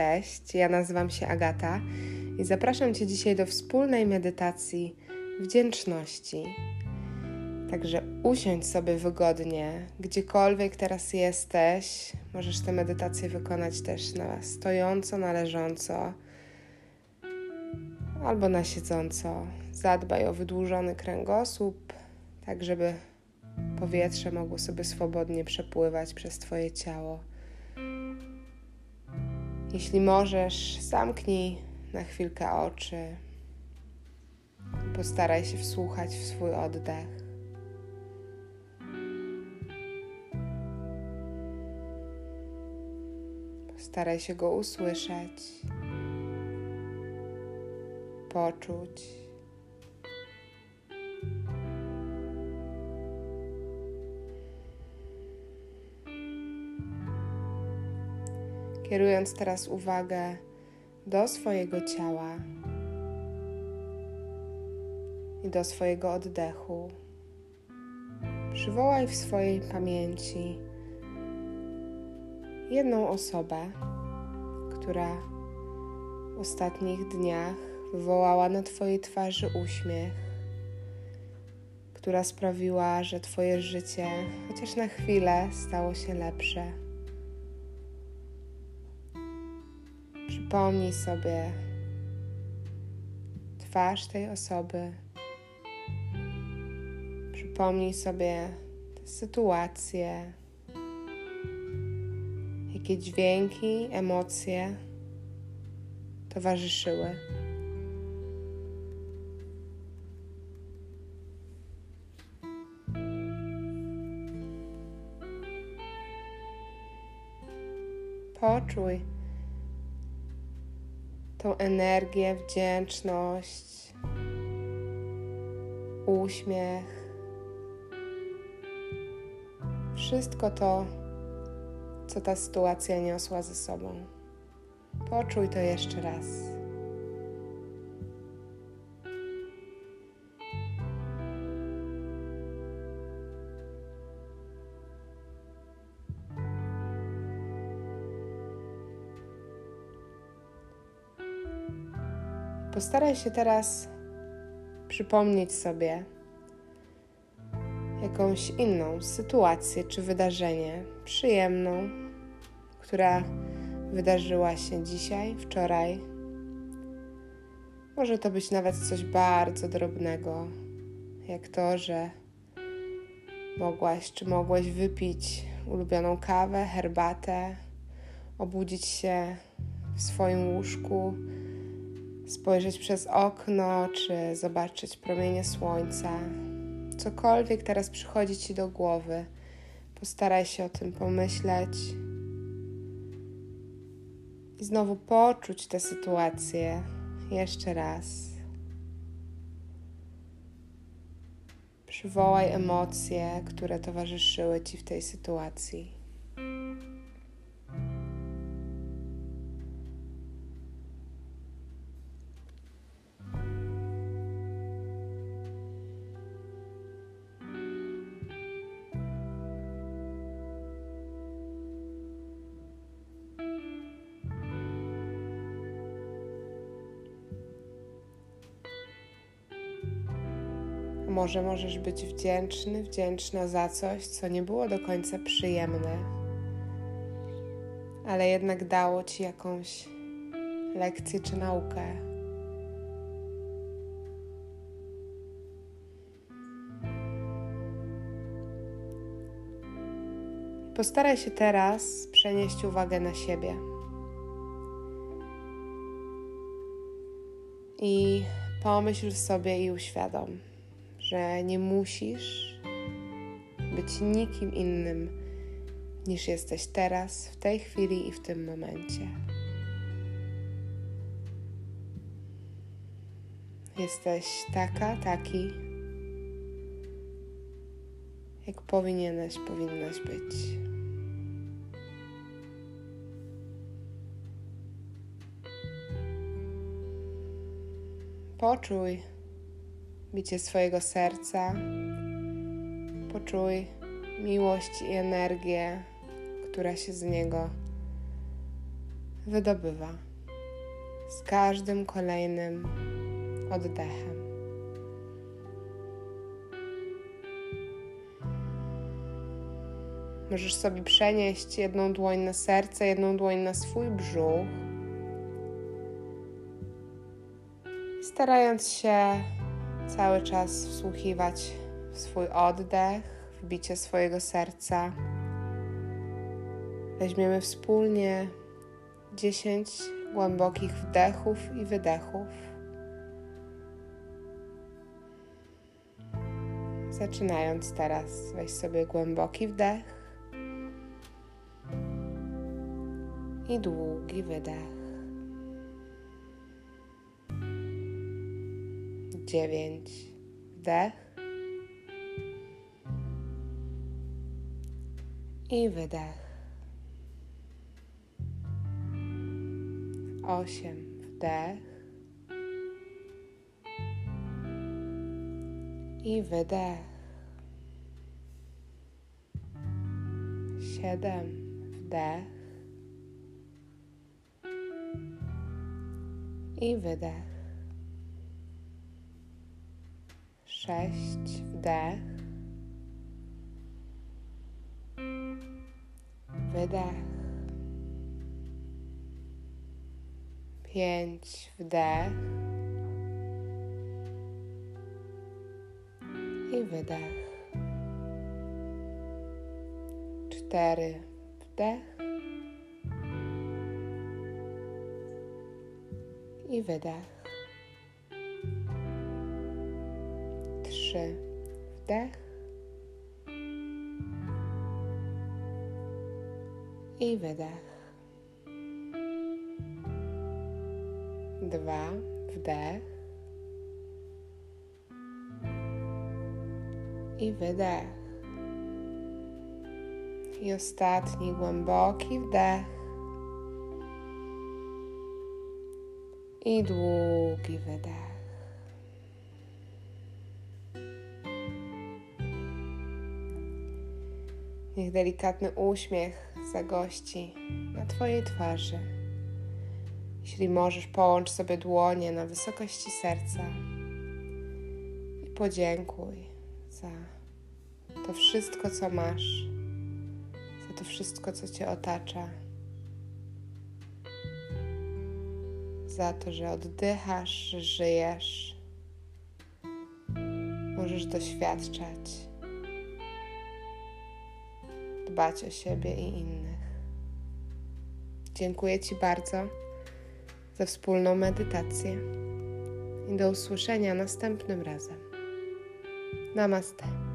Cześć, ja nazywam się Agata i zapraszam Cię dzisiaj do wspólnej medytacji wdzięczności. Także usiądź sobie wygodnie, gdziekolwiek teraz jesteś. Możesz tę medytację wykonać też na stojąco, na leżąco albo na siedząco. Zadbaj o wydłużony kręgosłup, tak żeby powietrze mogło sobie swobodnie przepływać przez Twoje ciało. Jeśli możesz, zamknij na chwilkę oczy. Postaraj się wsłuchać w swój oddech. Postaraj się go usłyszeć, poczuć. Kierując teraz uwagę do swojego ciała i do swojego oddechu. Przywołaj w swojej pamięci jedną osobę, która w ostatnich dniach wywołała na Twojej twarzy uśmiech, która sprawiła, że Twoje życie, chociaż na chwilę, stało się lepsze. Przypomnij sobie twarz tej osoby. Przypomnij sobie te sytuacje, jakie dźwięki, emocje towarzyszyły. Poczuj tą energię, wdzięczność, uśmiech. Wszystko to, co ta sytuacja niosła ze sobą. Poczuj to jeszcze raz. Postaraj się teraz przypomnieć sobie jakąś inną sytuację czy wydarzenie przyjemną, która wydarzyła się dzisiaj, wczoraj. Może to być nawet coś bardzo drobnego, jak to, że mogłaś czy mogłeś wypić ulubioną kawę, herbatę, obudzić się w swoim łóżku spojrzeć przez okno, czy zobaczyć promienie słońca. Cokolwiek teraz przychodzi ci do głowy, postaraj się o tym pomyśleć i znowu poczuć tę sytuację jeszcze raz. Przywołaj emocje, które towarzyszyły ci w tej sytuacji. Może możesz być wdzięczny, wdzięczna za coś, co nie było do końca przyjemne, ale jednak dało ci jakąś lekcję czy naukę. Postaraj się teraz przenieść uwagę na siebie. I pomyśl sobie i uświadom że nie musisz być nikim innym niż jesteś teraz, w tej chwili i w tym momencie. Jesteś taka, taki, jak powinieneś, powinnaś być. Poczuj bicie swojego serca. Poczuj miłość i energię, która się z niego wydobywa z każdym kolejnym oddechem. Możesz sobie przenieść jedną dłoń na serce, jedną dłoń na swój brzuch. Starając się cały czas wsłuchiwać w swój oddech, w bicie swojego serca. Weźmiemy wspólnie 10 głębokich wdechów i wydechów. Zaczynając teraz, weź sobie głęboki wdech i długi wydech. Dziewięć. Wdech. I wydech. Osiem. Wdech. I wydech. Siedem. Wdech. i wydech. Sześć, wdech. Wydech. Pięć, wdech. I wydech. Cztery, wdech. i wydech. Trzy. Wdech. I wydech. Dwa. Wdech. I wydech. I ostatni głęboki wdech. i długi wydech. Niech delikatny uśmiech zagości na Twojej twarzy. Jeśli możesz, połącz sobie dłonie na wysokości serca i podziękuj za to wszystko, co masz, za to wszystko, co Cię otacza. za to, że oddychasz, że żyjesz. Możesz doświadczać, dbać o siebie i innych. Dziękuję Ci bardzo za wspólną medytację i do usłyszenia następnym razem. Namaste.